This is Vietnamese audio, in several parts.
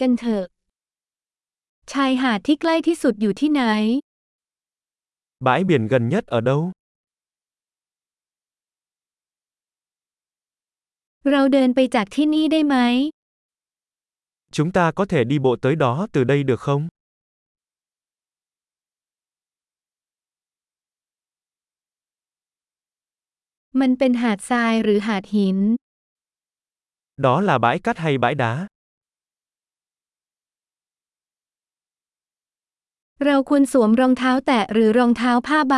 กันเถอะ ชายหาดที่ใกล้ที่สุดอยู่ที่ไหน Bãi biển gần nhất ở đâu? เราเดินไปจากที่นี่ได้ไหม Chúng ta có thể đi bộ tới đó từ đây được không? มันเป็นหาดทรายหรือหาดหิน Đó là bãi cát hay bãi đá? เราควรสวมรองเท้าแตะหรือรองเท้าผ้าใบ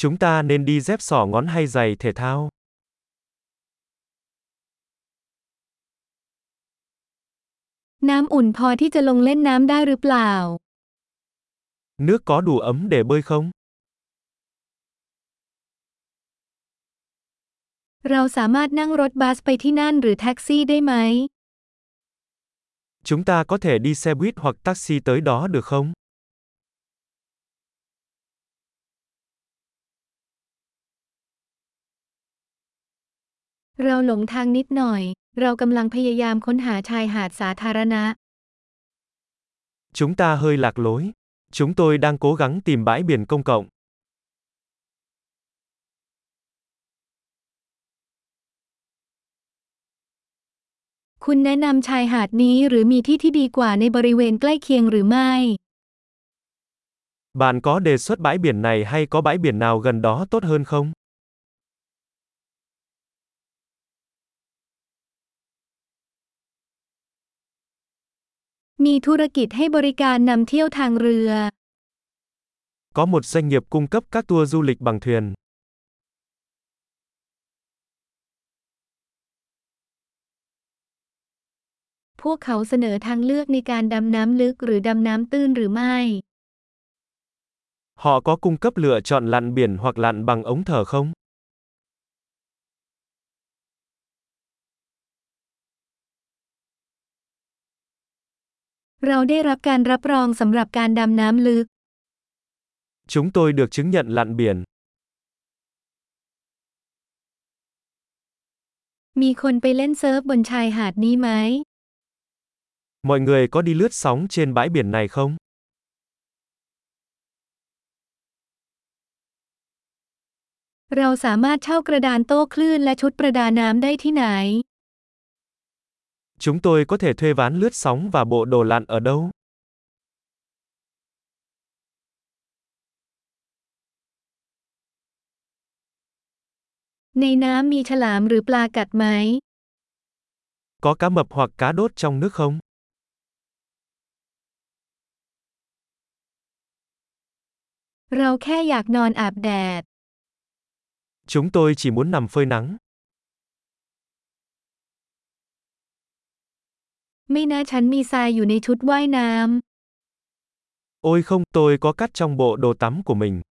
Chúng ta nên đi dép sỏ ngón hay giày thể thao? น้ำอุ่นพอที่จะลงเล่นน้ำได้หรือเปล่า Nước có đủ ấm để bơi không? เราสามารถนั่งรถบัสไปที่นั่นหรือแท็กซี่ได้ไหม Chúng ta có thể đi xe buýt hoặc taxi tới đó được không? Rao lồng thang nít nổi, rao cầm lăng phayayam khốn hà chai hạt xá tharana. Chúng ta hơi lạc lối. Chúng tôi đang cố gắng tìm bãi biển công cộng. คุณแนะนำชายหาดนี้หรือมีที่ที่ดีกว่าในบริเวณใกล้เคียงหรือไม่ Bạn có đề xuất bãi biển này hay có bãi biển nào gần đó tốt hơn không? มีธุรกิจให้บริการนำเที่ยวทางเรือ Có một doanh nghiệp cung cấp các tour du lịch bằng thuyền. พวกเขาเสนอทางเลือกในการดำน้ำลึกหรือดำน้ำตื้นหรือไม่ Họ có cung cấp lựa chọn lặn biển hoặc lặn bằng ống thở không? เราได้รับการรับรองสำหรับการดำน้ำลึก Chúng tôi được chứng nhận lặn biển. มีคนไปเล่นเซิร์ฟบนชายหาดนี้ไหม Mọi người có đi lướt sóng trên bãi biển này không? Rao. Chúng tôi có thể thuê ván lướt sóng và bộ đồ lặn ở đâu? Này nám mi chalam rử pla cặt máy. Có cá mập hoặc cá đốt trong nước không? เราแค่อยากนอนอาบแดด Chúng tôi chỉ muốn nằm phơi nắng. ไม่น่าฉันมีทรายอยู่ในชุดว่ายน้ Ôi không, tôi có cắt trong bộ đồ tắm của mình. ำ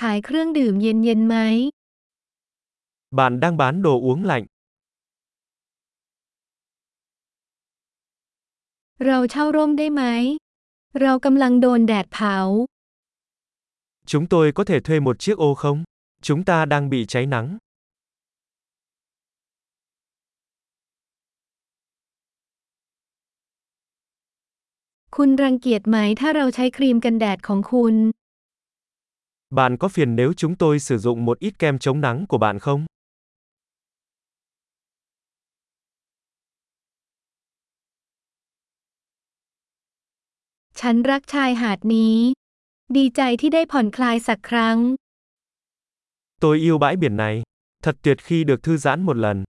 ขายเครื่องดื่มเย็นๆไหม Bạn đang bán đồ uống lạnh. เราเช่าร่มได้ไหม เรากำลังโดนแดดเผา Chúng tôi có thể thuê một chiếc ô không? Chúng ta đang bị cháy nắng. คุณรังเกียจไหมถ้าเราใช้ครีมกันแดดของคุณ Bạn có phiền nếu chúng tôi sử dụng một ít kem chống nắng của bạn không? ฉันรักชายหาดนี้ ดีใจที่ได้ผ่อนคลายสักครั้ง Tôi yêu bãi biển này. Thật tuyệt khi được thư giãn một lần.